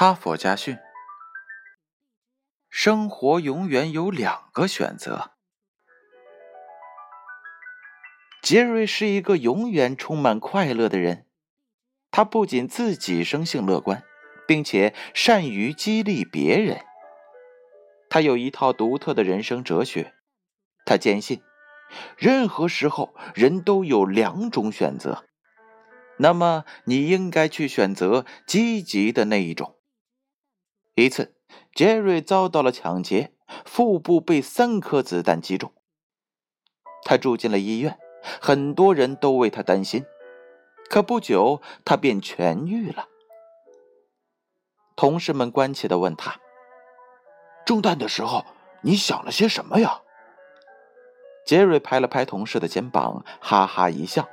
哈佛家训：生活永远有两个选择。杰瑞是一个永远充满快乐的人，他不仅自己生性乐观，并且善于激励别人。他有一套独特的人生哲学，他坚信，任何时候人都有两种选择，那么你应该去选择积极的那一种。一次，杰瑞遭到了抢劫，腹部被三颗子弹击中。他住进了医院，很多人都为他担心。可不久，他便痊愈了。同事们关切的问他：“中弹的时候，你想了些什么呀？”杰瑞拍了拍同事的肩膀，哈哈一笑：“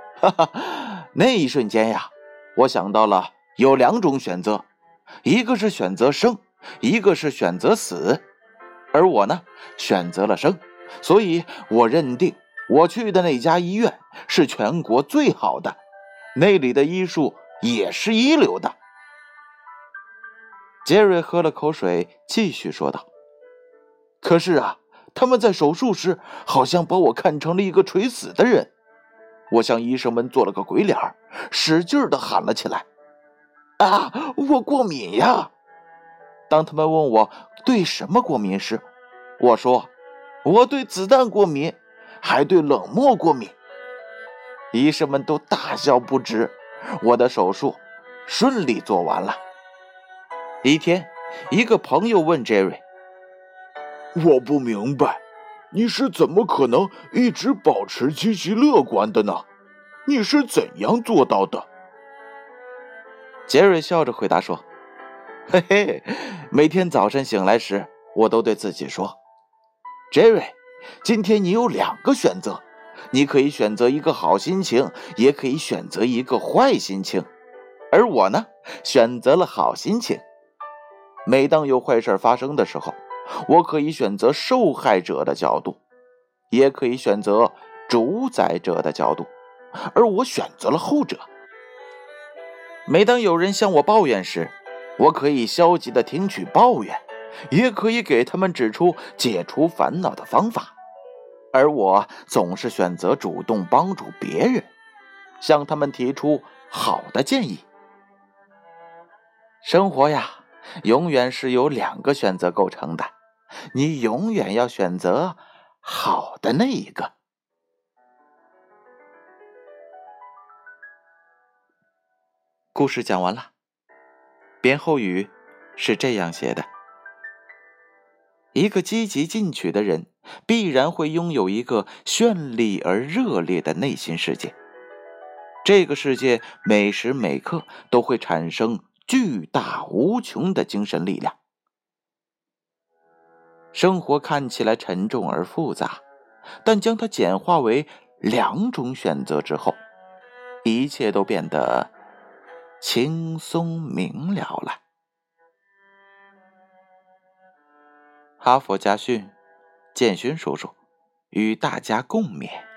哈哈，那一瞬间呀，我想到了有两种选择。”一个是选择生，一个是选择死，而我呢，选择了生，所以我认定我去的那家医院是全国最好的，那里的医术也是一流的。杰瑞喝了口水，继续说道：“可是啊，他们在手术时好像把我看成了一个垂死的人，我向医生们做了个鬼脸，使劲的喊了起来。”啊，我过敏呀！当他们问我对什么过敏时，我说我对子弹过敏，还对冷漠过敏。医生们都大笑不止。我的手术顺利做完了。一天，一个朋友问杰瑞：“我不明白，你是怎么可能一直保持积极乐观的呢？你是怎样做到的？”杰瑞笑着回答说：“嘿嘿，每天早晨醒来时，我都对自己说，杰瑞，今天你有两个选择，你可以选择一个好心情，也可以选择一个坏心情。而我呢，选择了好心情。每当有坏事发生的时候，我可以选择受害者的角度，也可以选择主宰者的角度，而我选择了后者。”每当有人向我抱怨时，我可以消极的听取抱怨，也可以给他们指出解除烦恼的方法，而我总是选择主动帮助别人，向他们提出好的建议。生活呀，永远是由两个选择构成的，你永远要选择好的那一个。故事讲完了，编后语是这样写的：一个积极进取的人，必然会拥有一个绚丽而热烈的内心世界。这个世界每时每刻都会产生巨大无穷的精神力量。生活看起来沉重而复杂，但将它简化为两种选择之后，一切都变得。轻松明了了。哈佛家训，建勋叔叔与大家共勉。